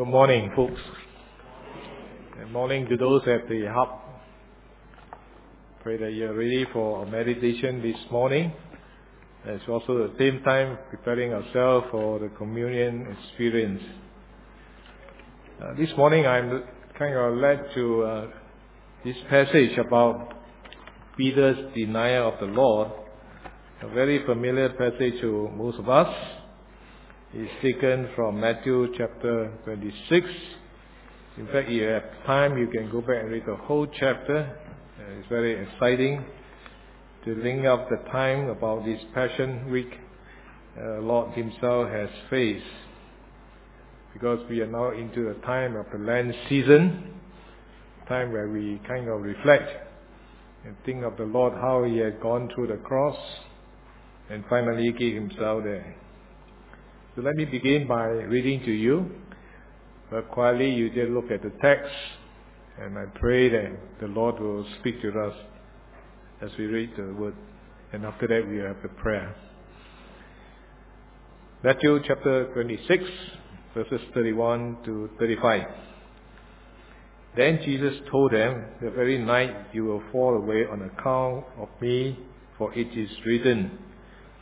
Good morning, folks. Good morning to those at the hub. Pray that you're ready for our meditation this morning. It's also the same time preparing ourselves for the communion experience. Uh, this morning I'm kind of led to uh, this passage about Peter's denial of the Lord, a very familiar passage to most of us. It's taken from Matthew chapter 26. In fact, if you have time, you can go back and read the whole chapter. Uh, it's very exciting to link up the time about this Passion Week uh, Lord Himself has faced. Because we are now into the time of the Lent season, time where we kind of reflect and think of the Lord, how He had gone through the cross and finally gave Himself there. So let me begin by reading to you. But quietly you just look at the text and I pray that the Lord will speak to us as we read the word. And after that we have the prayer. Matthew chapter 26 verses 31 to 35. Then Jesus told them, The very night you will fall away on account of me, for it is written.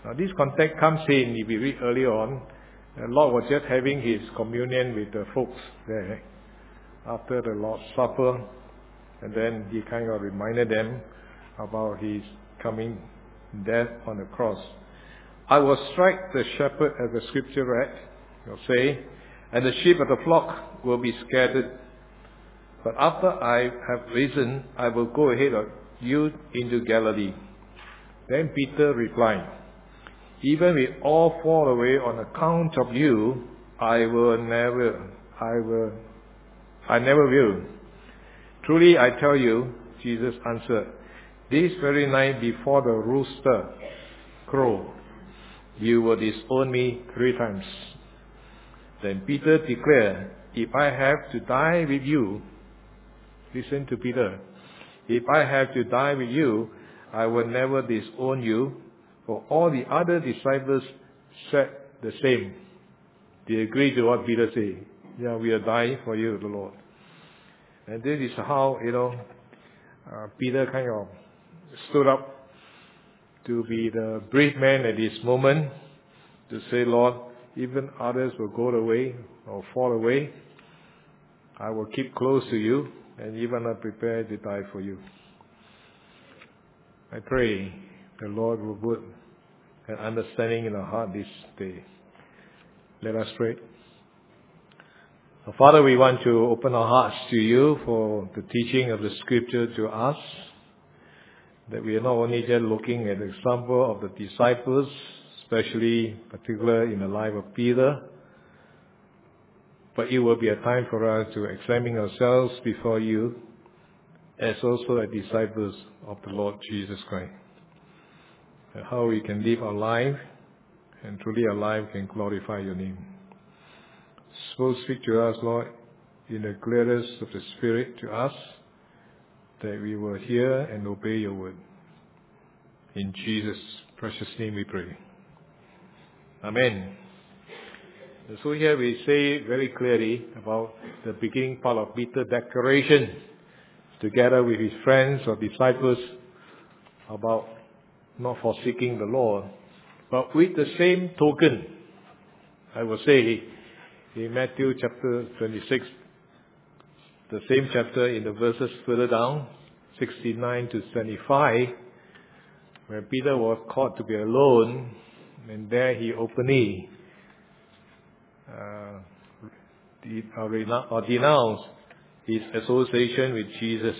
Now this context comes in, if we read earlier on, the Lord was just having his communion with the folks there after the Lord's Supper, and then he kind of reminded them about his coming death on the cross. I will strike the shepherd, as the scripture read, you'll say, and the sheep of the flock will be scattered. But after I have risen, I will go ahead of you into Galilee. Then Peter replied, even we all fall away on account of you, I will never, I will, I never will. Truly I tell you, Jesus answered, this very night before the rooster crow, you will disown me three times. Then Peter declared, if I have to die with you, listen to Peter, if I have to die with you, I will never disown you for all the other disciples said the same. They agreed to what Peter said. Yeah, we are dying for you, the Lord. And this is how, you know, uh, Peter kind of stood up to be the brave man at this moment to say, Lord, even others will go away or fall away. I will keep close to you and even I prepare to die for you. I pray the Lord will put an understanding in our heart this day. Let us pray. Father, we want to open our hearts to you for the teaching of the scripture to us. That we are not only just looking at the example of the disciples, especially particular in the life of Peter, but it will be a time for us to examine ourselves before you as also as disciples of the Lord Jesus Christ how we can live our life, and truly our life can glorify your name. So speak to us, Lord, in the clearest of the Spirit to us, that we will hear and obey your word. In Jesus' precious name we pray. Amen. So here we say very clearly about the beginning part of Peter's declaration, together with his friends or disciples, about not forsaking the Lord. But with the same token, I will say in Matthew chapter 26, the same chapter in the verses further down, 69 to 75, where Peter was caught to be alone, and there he openly uh, or denounced his association with Jesus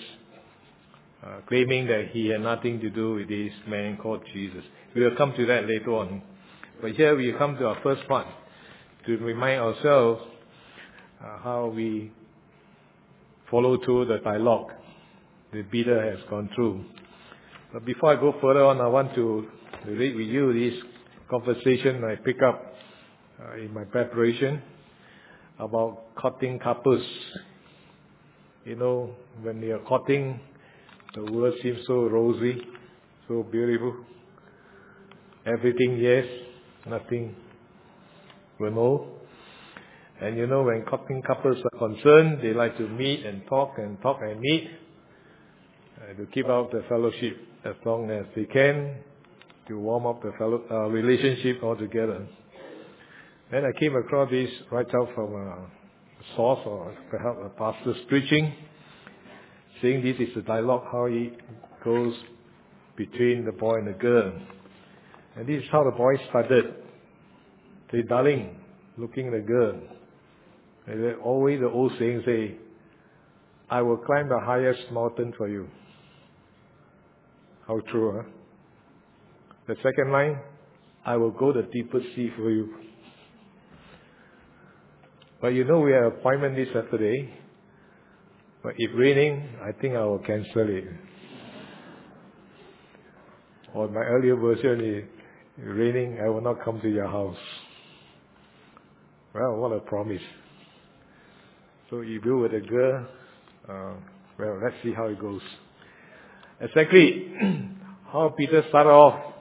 uh, claiming that he had nothing to do with this man called Jesus. We will come to that later on. But here we come to our first part to remind ourselves uh, how we follow through the dialogue that Peter has gone through. But before I go further on, I want to read with you this conversation I pick up uh, in my preparation about courting couples. You know, when they are courting, the world seems so rosy, so beautiful. Everything yes, nothing well know. And you know, when coupling couples are concerned, they like to meet and talk and talk and meet uh, to keep up the fellowship as long as they can to warm up the fellow, uh, relationship altogether. Then I came across this right out from a source or perhaps a pastor's preaching, saying this is the dialogue how it goes between the boy and the girl. And this is how the boy started. Say, darling, looking at the girl. And always the old saying say, I will climb the highest mountain for you. How true, huh? The second line, I will go the deepest sea for you. But you know we have an appointment this Saturday. But if raining, I think I will cancel it. Or my earlier version is, raining, I will not come to your house. Well, what a promise. So if you with a girl, uh, well, let's see how it goes. Exactly how Peter started off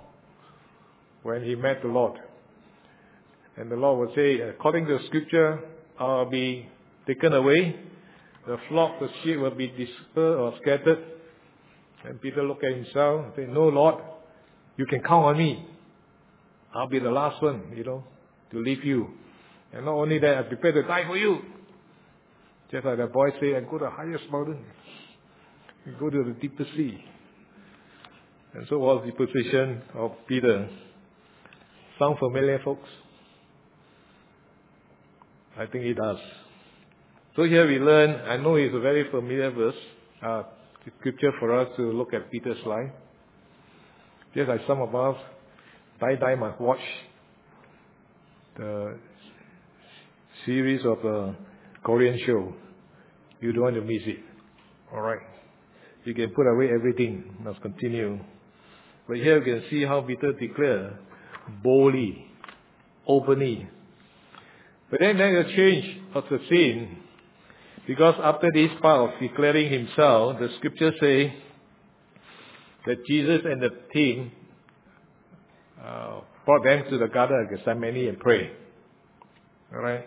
when he met the Lord. And the Lord would say, according to the scripture, I'll be taken away. The flock, the sheep will be dispersed or scattered. And Peter looked at himself and said, No, Lord, you can count on me. I'll be the last one, you know, to leave you. And not only that, I prepare to die for you. Just like the boy said, I go to the highest mountain. I go to the deepest sea. And so was the position of Peter. Sound familiar, folks? I think it does. So here we learn, I know it's a very familiar verse, uh, scripture for us to look at Peter's life. Just like some of us, die die must watch the series of a Korean show. You don't want to miss it. Alright. You can put away everything. Must continue. But here you can see how Peter declared boldly, openly. But then there's a change of the scene. Because after this part of declaring himself, the scriptures say that Jesus and the team uh, brought them to the Garden of Gethsemane and pray. Alright?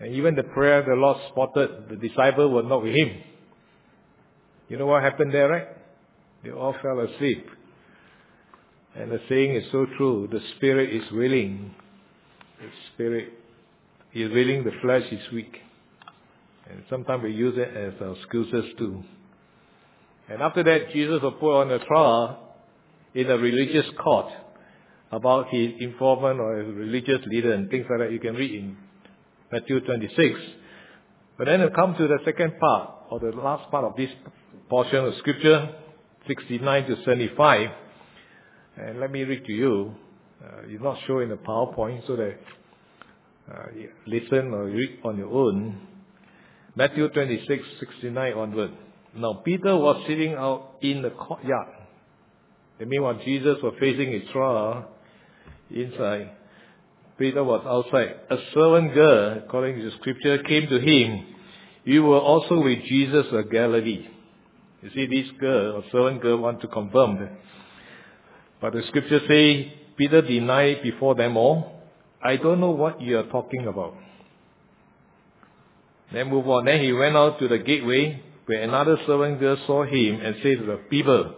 And even the prayer the Lord spotted, the disciple were not with him. You know what happened there, right? They all fell asleep. And the saying is so true. The spirit is willing. The spirit is willing, the flesh is weak. And sometimes we use it as excuses too. And after that, Jesus was put on a trial in a religious court about his informant or his religious leader and things like that. You can read in Matthew 26. But then it comes to the second part, or the last part of this portion of scripture, 69 to 75. And let me read to you. Uh, it's not shown in the PowerPoint so that uh, listen or read on your own. Matthew 26, 69 onward. Now Peter was sitting out in the courtyard. That means while Jesus was facing his trial inside, Peter was outside. A servant girl, according to the scripture, came to him. You were also with Jesus of Galilee. You see, this girl, a servant girl, want to confirm. But the scripture say, Peter denied before them all, I don't know what you are talking about. Then move on. Then he went out to the gateway where another servant girl saw him and said to the people,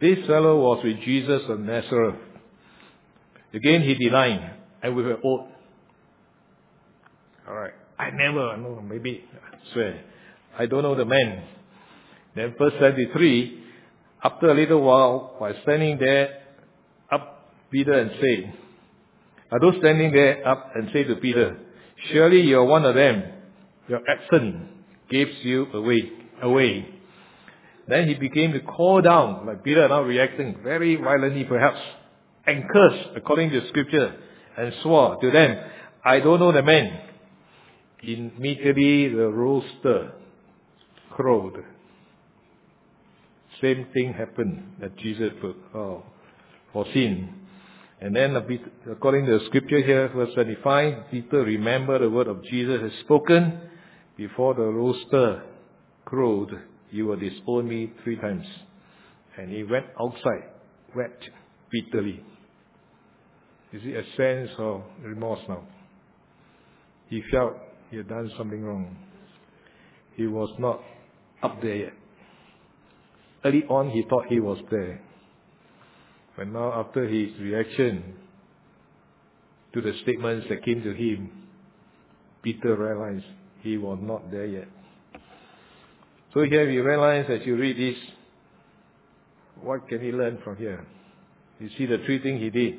This fellow was with Jesus of Nazareth. Again he denied, and with an oath. Alright. I never, no, maybe, I swear. I don't know the man. Then verse 73, after a little while, while standing there, up Peter and said, are those standing there up and say to Peter, surely you're one of them. Your accent gives you away, away. Then he began to call down, like Peter now reacting very violently perhaps, and cursed according to scripture, and swore to them, I don't know the man. Immediately the rooster crowed. Same thing happened that Jesus oh, foreseen. And then according to the scripture here, verse 25, Peter remembered the word of Jesus has spoken, before the rooster crowed, you will disown me three times. And he went outside, wept bitterly. You see a sense of remorse now. He felt he had done something wrong. He was not up there yet. Early on, he thought he was there. But now, after his reaction to the statements that came to him, Peter realized he was not there yet. So here we realize as you read this, what can he learn from here? You see the three things he did.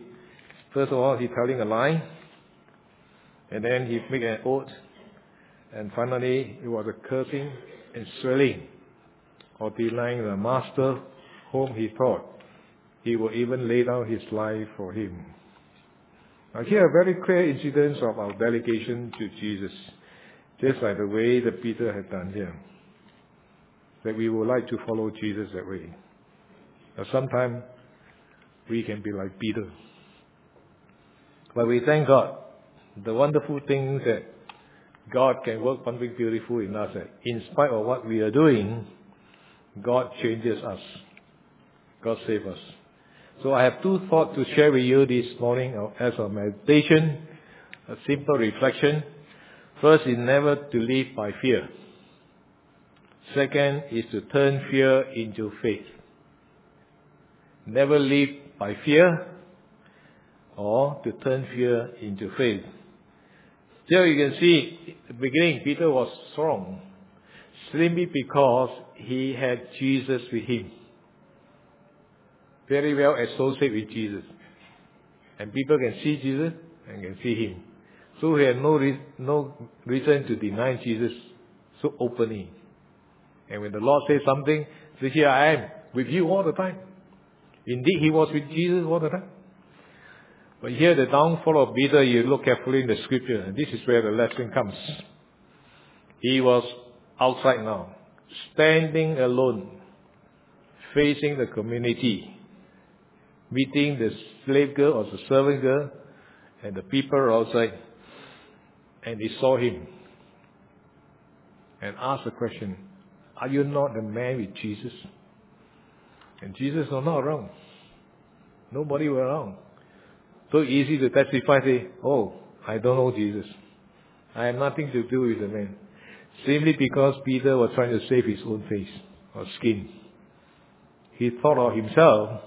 First of all, he telling a lie, and then he make an oath, and finally it was a cursing and swearing, or denying the master whom he thought he would even lay down his life for him. Now here are very clear incidents of our delegation to Jesus, just like the way that Peter had done here. That we would like to follow Jesus that way. Now sometimes we can be like Peter. But we thank God, the wonderful things that God can work something beautiful in us. That in spite of what we are doing, God changes us. God save us. So I have two thoughts to share with you this morning as a meditation, a simple reflection. First is never to live by fear. Second is to turn fear into faith. Never live by fear or to turn fear into faith. Here you can see, at the beginning, Peter was strong simply because he had Jesus with him. Very well associated with Jesus. And people can see Jesus and can see him. So he had no, re- no reason to deny Jesus so openly. And when the Lord says something, say, here I am with you all the time. Indeed, he was with Jesus all the time. But here the downfall of Peter, you look carefully in the scripture, and this is where the lesson comes. He was outside now, standing alone, facing the community, meeting the slave girl or the servant girl, and the people outside, and they saw him and asked the question, are you not the man with Jesus? And Jesus was not around. Nobody was around. So easy to testify, say, oh, I don't know Jesus. I have nothing to do with the man. Simply because Peter was trying to save his own face or skin. He thought of himself.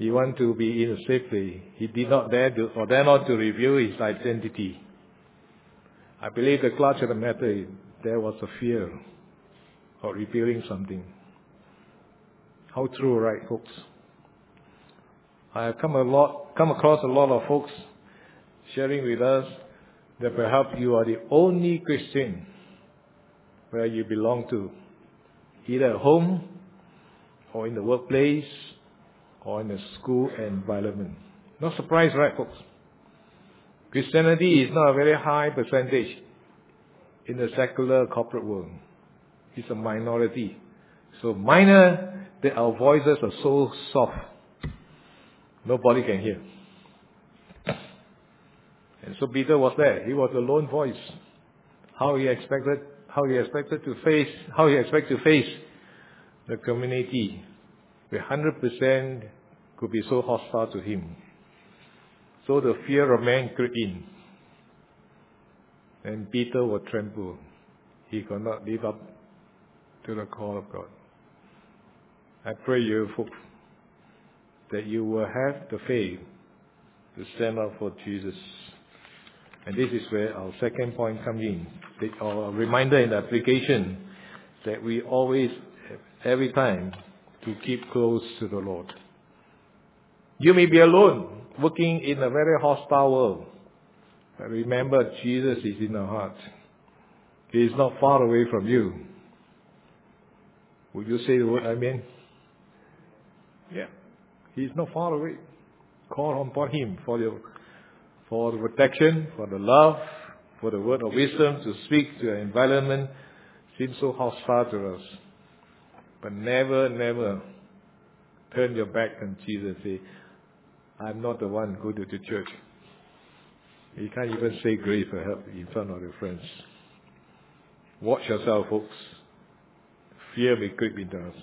He wanted to be in a safe place. He did not dare to, or dare not to reveal his identity. I believe the clutch of the matter is there was a fear of revealing something. How true, right, folks? I have come a lot, come across a lot of folks sharing with us that perhaps you are the only Christian where you belong to, either at home or in the workplace or in the school environment. Not surprised, right, folks? Christianity is not a very high percentage in the secular corporate world. It's a minority. So minor that our voices are so soft Nobody can hear. And so Peter was there. He was a lone voice. How he expected, how he expected to face, how he expected to face the community where 100% could be so hostile to him. So the fear of man crept in. And Peter was tremble. He could not live up to the call of God. I pray you folks that you will have the faith to stand up for Jesus. And this is where our second point comes in. Our reminder in the application that we always, every time, to keep close to the Lord. You may be alone, working in a very hostile world. But remember, Jesus is in our heart. He is not far away from you. Would you say the word Amen? Yeah. He is not far away. Call upon Him for your, for the protection, for the love, for the word of wisdom to speak to your environment. Seems so hostile to us. But never, never turn your back on Jesus say, I'm not the one who go to the church. You can't even say grace for help in front of your friends. Watch yourself, folks. Fear may creep into us.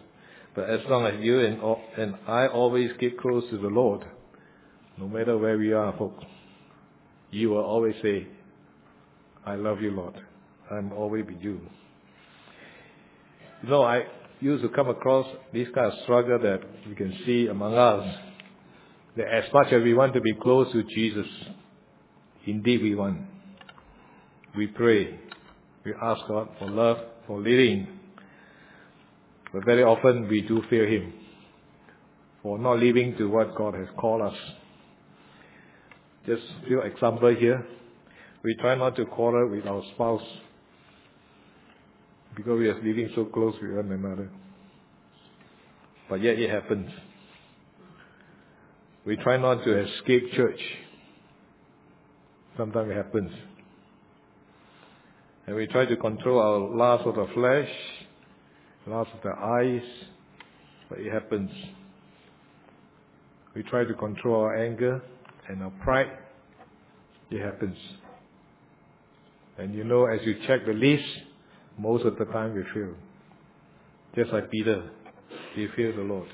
But as long as you and, and I always keep close to the Lord, no matter where we are, folks, you will always say, I love you, Lord. I'm always with you. You know, I used to come across this kind of struggle that you can see among us. That as much as we want to be close to Jesus, indeed we want. We pray. We ask God for love, for leading. But very often we do fear Him for not living to what God has called us. Just a few examples here. We try not to quarrel with our spouse because we are living so close with one another. But yet it happens. We try not to escape church. Sometimes it happens. And we try to control our lust of the flesh, lust of the eyes, but it happens. We try to control our anger and our pride, it happens. And you know, as you check the list, most of the time we fail. Just like Peter, he failed the Lord.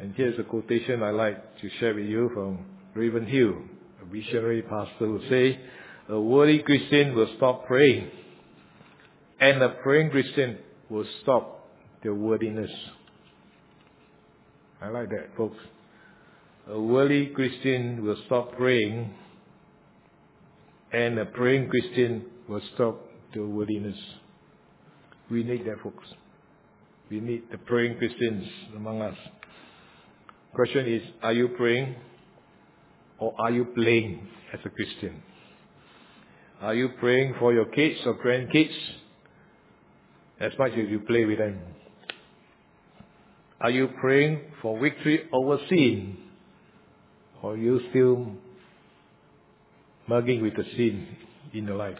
And here's a quotation I like to share with you from Ravenhill, a missionary pastor who say, a worthy Christian will stop praying, and a praying Christian will stop their worthiness. I like that, folks. A worthy Christian will stop praying, and a praying Christian will stop worthiness. We need that, folks. We need the praying Christians among us. Question is, are you praying or are you playing as a Christian? Are you praying for your kids or grandkids as much as you play with them? Are you praying for victory over sin? Or are you still mugging with the sin in your life?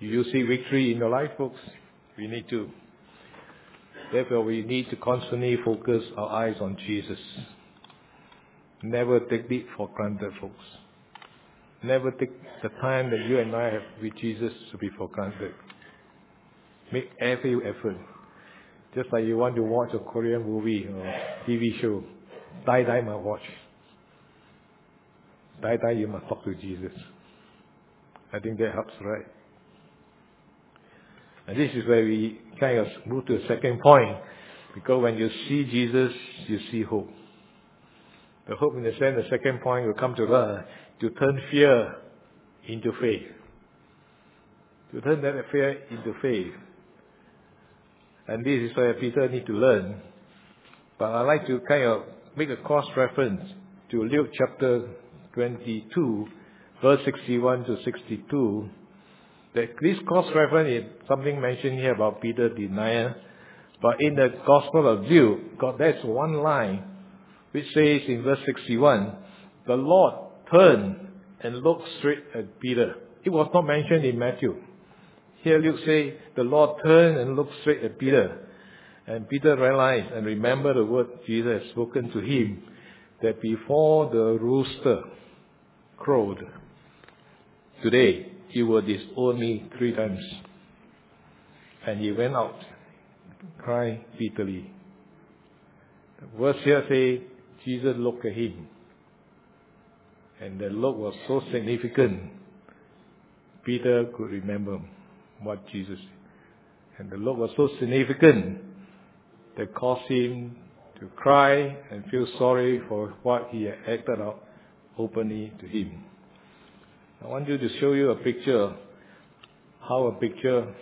You see victory in your life, folks? We need to. Therefore, we need to constantly focus our eyes on Jesus. Never take it for granted, folks. Never take the time that you and I have with Jesus to be for granted. Make every effort. Just like you want to watch a Korean movie or TV show, die die must watch. Die die you must talk to Jesus. I think that helps, right? And this is where we kind of move to the second point. Because when you see Jesus, you see hope. The hope in the sense, the second point will come to us, to turn fear into faith. To turn that fear into faith. And this is where Peter need to learn. But I'd like to kind of make a cross reference to Luke chapter 22, verse 61 to 62, that this cross reference is something mentioned here about Peter denial. But in the Gospel of Luke, God, there's one line which says in verse 61, the Lord turned and looked straight at Peter. It was not mentioned in Matthew. Here Luke say, the Lord turned and looked straight at Peter. And Peter realized and remembered the word Jesus had spoken to him, that before the rooster crowed, today you will disown me three times. And he went out, crying bitterly. The verse here say, Jesus looked at him. And the look was so significant, Peter could remember what Jesus said. And the look was so significant that caused him to cry and feel sorry for what he had acted out openly to him. I want you to show you a picture, how a picture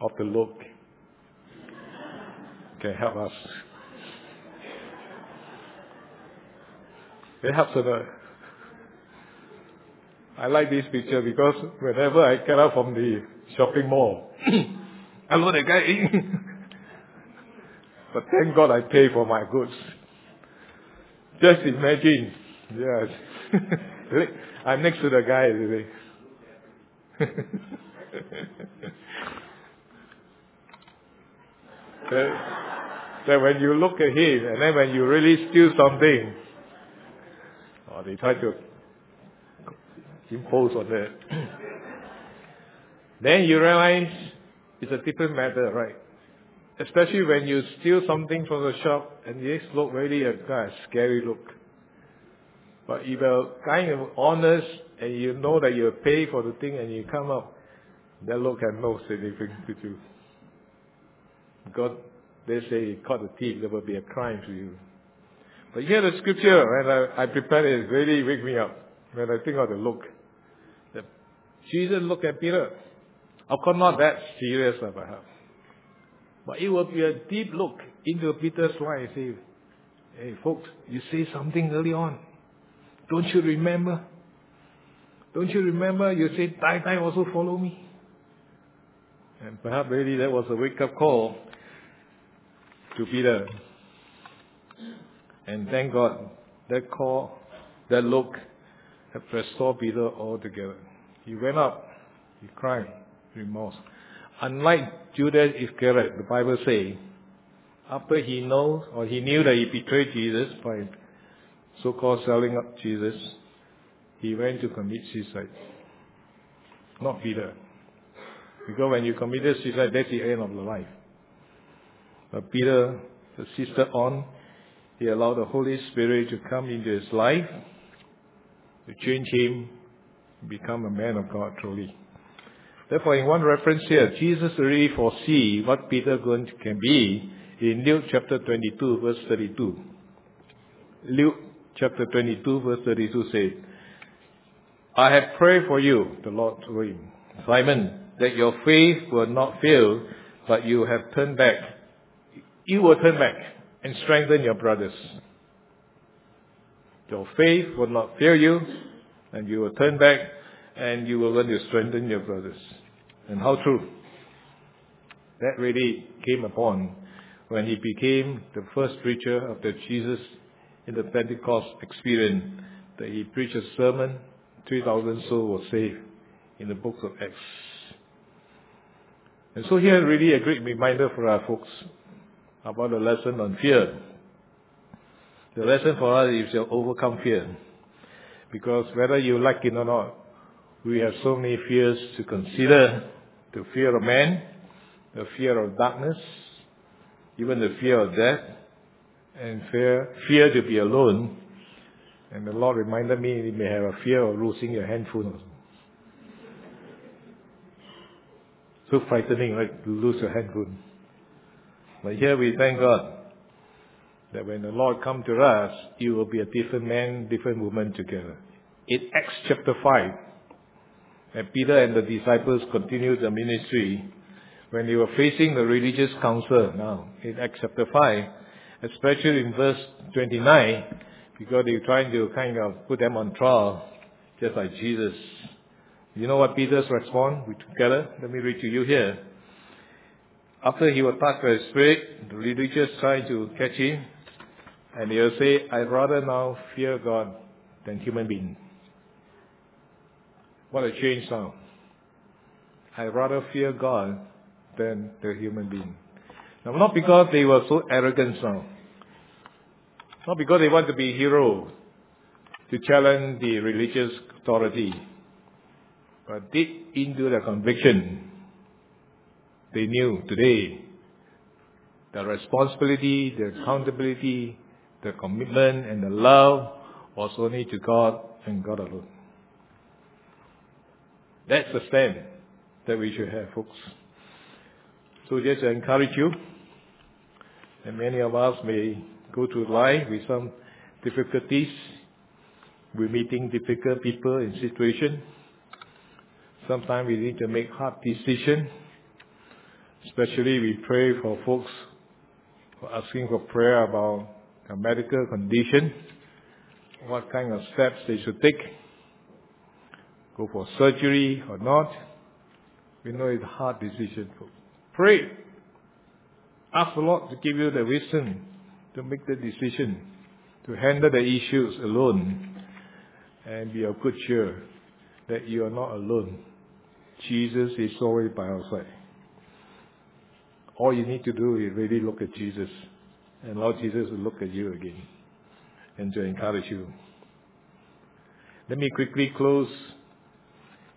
of the look can help us. It helps a lot. I like this picture because whenever I get out from the shopping mall, I know the guy. but thank God I pay for my goods. Just imagine, yes. I'm next to the guy today. that, when you look at him and then when you really steal something, or they try to impose on that, then you realize it's a different matter, right? Especially when you steal something from the shop and this look really a kind of scary look. But if you're kind of honest and you know that you pay for the thing and you come up, that look has no significance to you. God, they say, caught a thief, there will be a crime to you. But here the scripture, and I, I prepared it, really wake me up. When I think of the look. The, Jesus looked at Peter. Of course, not that serious about But it will be a deep look into Peter's life. Say, hey folks, you say something early on. Don't you remember? Don't you remember you said, Tai Tai also follow me? And perhaps really that was a wake up call to Peter. And thank God that call, that look, had restored Peter altogether. He went up, he cried, remorse. Unlike Judas Iscariot, the Bible says, after he knows or he knew that he betrayed Jesus by so-called selling up Jesus, he went to commit suicide. Not Peter. Because when you committed suicide, that's the end of the life. But Peter persisted on. He allowed the Holy Spirit to come into his life, to change him, become a man of God truly. Therefore, in one reference here, Jesus already foresee what Peter going to, can be in Luke chapter 22, verse 32. Luke chapter 22, verse 32 says, I have prayed for you, the Lord him, Simon, that your faith will not fail, but you have turned back. You will turn back and strengthen your brothers. Your faith will not fail you, and you will turn back, and you will learn to strengthen your brothers. And how true. That really came upon when he became the first preacher of the Jesus in the Pentecost experience that he preached a sermon, 3,000 souls were saved in the book of Acts. And so here really a great reminder for our folks about the lesson on fear. The lesson for us is to overcome fear. Because whether you like it or not, we have so many fears to consider. The fear of man, the fear of darkness, even the fear of death, and fear, fear to be alone. And the Lord reminded me you may have a fear of losing your handphone. So frightening, right, to lose your handphone. But here we thank God that when the Lord come to us, you will be a different man, different woman together. In Acts chapter 5, and Peter and the disciples continued the ministry when they were facing the religious council now in Acts chapter 5, especially in verse 29, because they're trying to kind of put them on trial, just like Jesus. You know what Peter's response? Together, let me read to you here. After he was touched by the Spirit, the religious tried to catch him, and he'll say, I'd rather now fear God than human being. What a change now. I'd rather fear God than the human being. Now, not because they were so arrogant. Not because they want to be hero to challenge the religious authority. But deep into their conviction, they knew today the responsibility, the accountability, the commitment and the love was only to God and God alone. That's the stand that we should have, folks. So just to encourage you, and many of us may go through life with some difficulties. We're meeting difficult people in situations. Sometimes we need to make hard decisions. Especially we pray for folks for asking for prayer about a medical condition, what kind of steps they should take, go for surgery or not. We know it's a hard decision. Pray. Ask the Lord to give you the wisdom to make the decision, to handle the issues alone, and be of good cheer that you are not alone. Jesus is always by our side. All you need to do is really look at Jesus, and Lord Jesus will look at you again, and to encourage you. Let me quickly close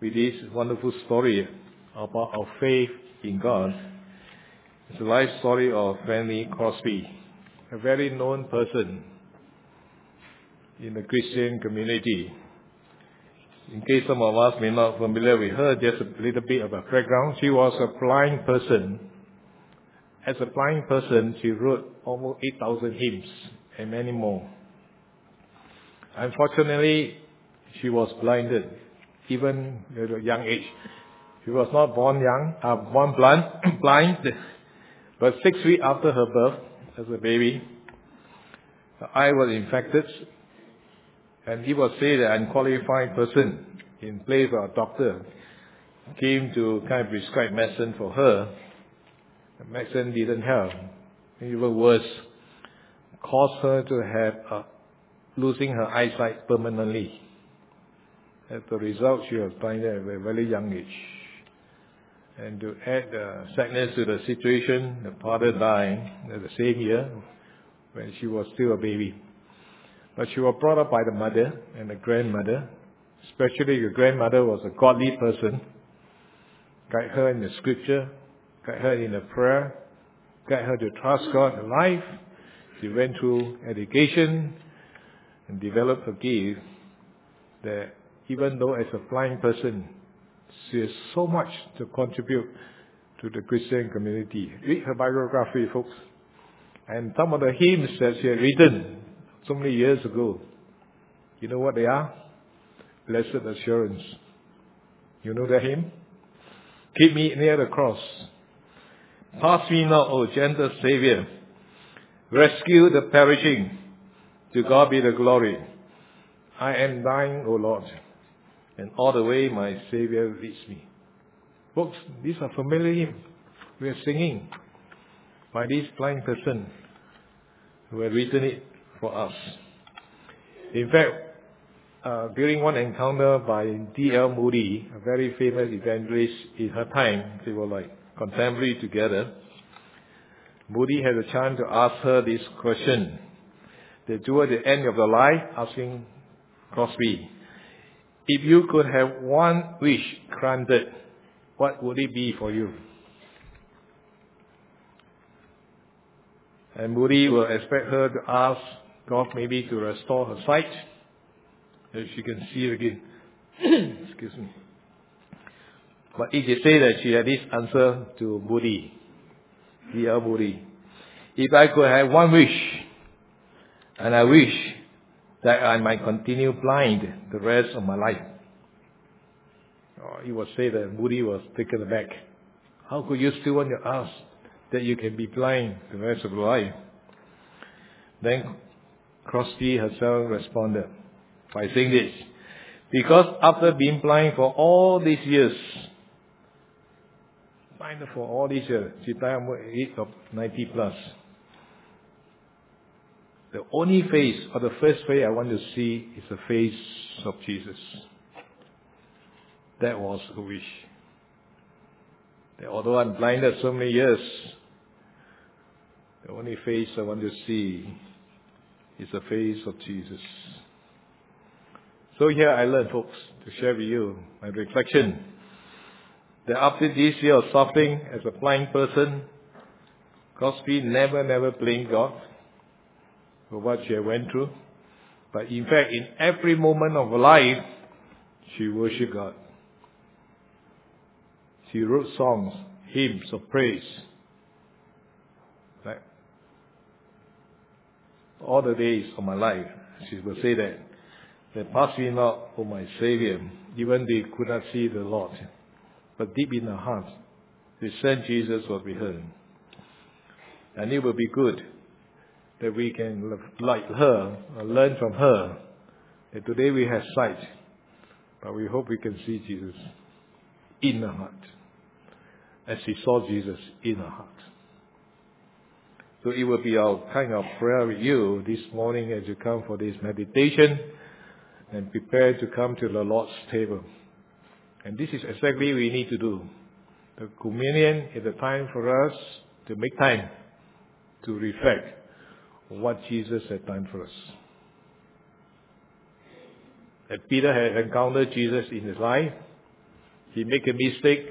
with this wonderful story about our faith in God. It's the life story of Fanny Crosby, a very known person in the Christian community. In case some of us may not familiar with her, just a little bit of a background. She was a blind person. As a blind person, she wrote almost 8,000 hymns and many more. Unfortunately, she was blinded, even at a young age. She was not born young, uh, born blind, blind, but six weeks after her birth, as a baby, her eye was infected, and he was said an unqualified person in place of a doctor came to kind of prescribe medicine for her. The medicine didn't help. Even worse, caused her to have losing her eyesight permanently. As a result, she was blind at a very young age. And to add sadness to the situation, the father died the same year when she was still a baby. But she was brought up by the mother and the grandmother. Especially the grandmother was a godly person. Guide her in the scripture, guide her in the prayer, guide her to trust God in life. She went through education and developed a gift that even though as a blind person, she has so much to contribute to the Christian community. Read her biography, folks. And some of the hymns that she had written so many years ago, you know what they are? Blessed Assurance. You know that hymn? Keep me near the cross. Pass me not, O gentle Savior. Rescue the perishing. To God be the glory. I am thine, O Lord and all the way my Savior leads me. Folks, these are familiar hymns we are singing by this blind person who had written it for us. In fact, uh, during one encounter by D.L. Moody, a very famous evangelist in her time, they were like contemporary together. Moody had a chance to ask her this question. They toward the end of the life, asking Crosby, if you could have one wish granted, what would it be for you? And Moody will expect her to ask God maybe to restore her sight, that she can see again. Excuse me. But it is said that she had this answer to Moody, dear Moody. If I could have one wish, and I wish that I might continue blind the rest of my life. Oh, he was say that Moody was taken aback. How could you still want to ask that you can be blind the rest of your life? Then Crosby herself responded by saying this. Because after being blind for all these years, blind for all these years, she died at age of 90 plus. The only face, or the first face I want to see is the face of Jesus. That was a wish. Although I'm blinded so many years, the only face I want to see is the face of Jesus. So here I learned, folks, to share with you my reflection that after this year of suffering as a blind person, Crosby never, never blamed God for what she went through. But in fact, in every moment of her life, she worshiped God. She wrote songs, hymns of praise. Like all the days of my life, she will say that. That pass me not, O my Savior, even they could not see the Lord. But deep in her heart, the sent Jesus will be her. And it will be good that we can, like her, uh, learn from her, that today we have sight, but we hope we can see Jesus in our heart, as she saw Jesus in her heart. So it will be our kind of prayer with you this morning as you come for this meditation and prepare to come to the Lord's table. And this is exactly what we need to do. The communion is a time for us to make time to reflect what Jesus had done for us. That Peter had encountered Jesus in his life. He made a mistake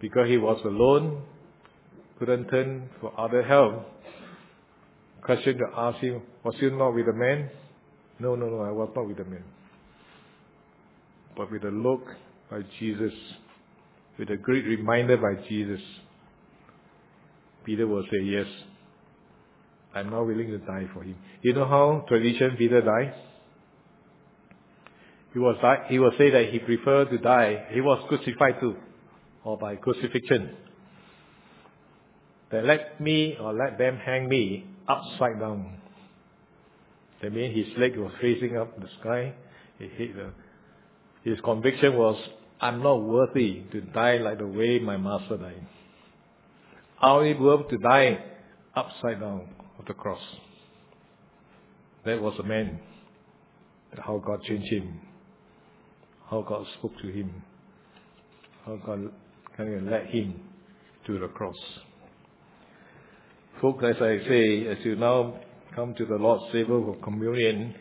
because he was alone, couldn't turn for other help. Question to ask him, was he not with the man? No, no, no, I was not with the men. But with a look by Jesus, with a great reminder by Jesus, Peter will say, yes, I'm not willing to die for him. You know how tradition Peter died? He was he will say that he preferred to die. He was crucified too, or by crucifixion. That let me or let them hang me upside down. That means his leg was facing up the sky. He hit the, his conviction was, I'm not worthy to die like the way my master died. I only worthy to die upside down of the cross. That was a man. How God changed him. How God spoke to him. How God kind of led him to the cross. Folks, as I say, as you now come to the Lord's table for communion,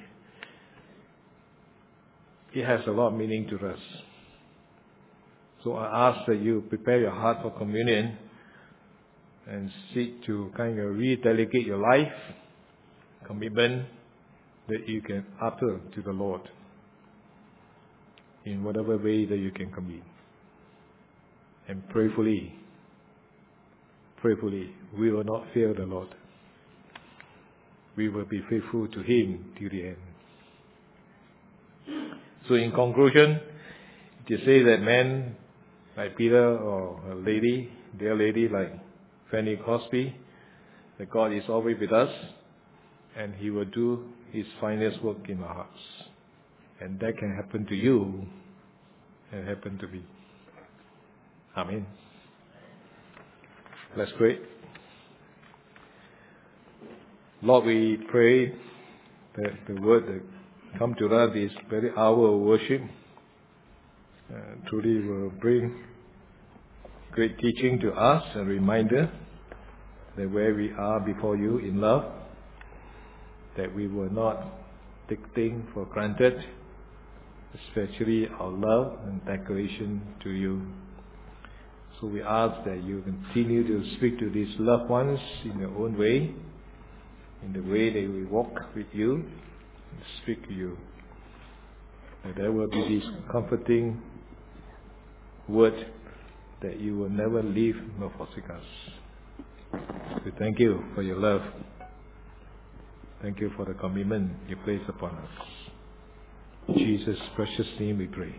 it has a lot of meaning to us. So I ask that you prepare your heart for communion and seek to kind of redelegate your life, commitment that you can utter to the Lord in whatever way that you can commit. And prayerfully, prayerfully, we will not fail the Lord. We will be faithful to Him till the end. So in conclusion, to say that men like Peter or a lady, dear lady like Fanny Crosby, that God is always with us and He will do His finest work in our hearts. And that can happen to you and happen to me. Amen. Let's pray. Lord, we pray that the word that come to us this very hour of worship uh, truly will bring great teaching to us, a reminder that where we are before you in love, that we will not take things for granted, especially our love and declaration to you. So we ask that you continue to speak to these loved ones in their own way, in the way they will walk with you and speak to you. And there will be this comforting word that you will never leave nor forsake us. We thank you for your love. Thank you for the commitment you place upon us. In Jesus' precious name we pray.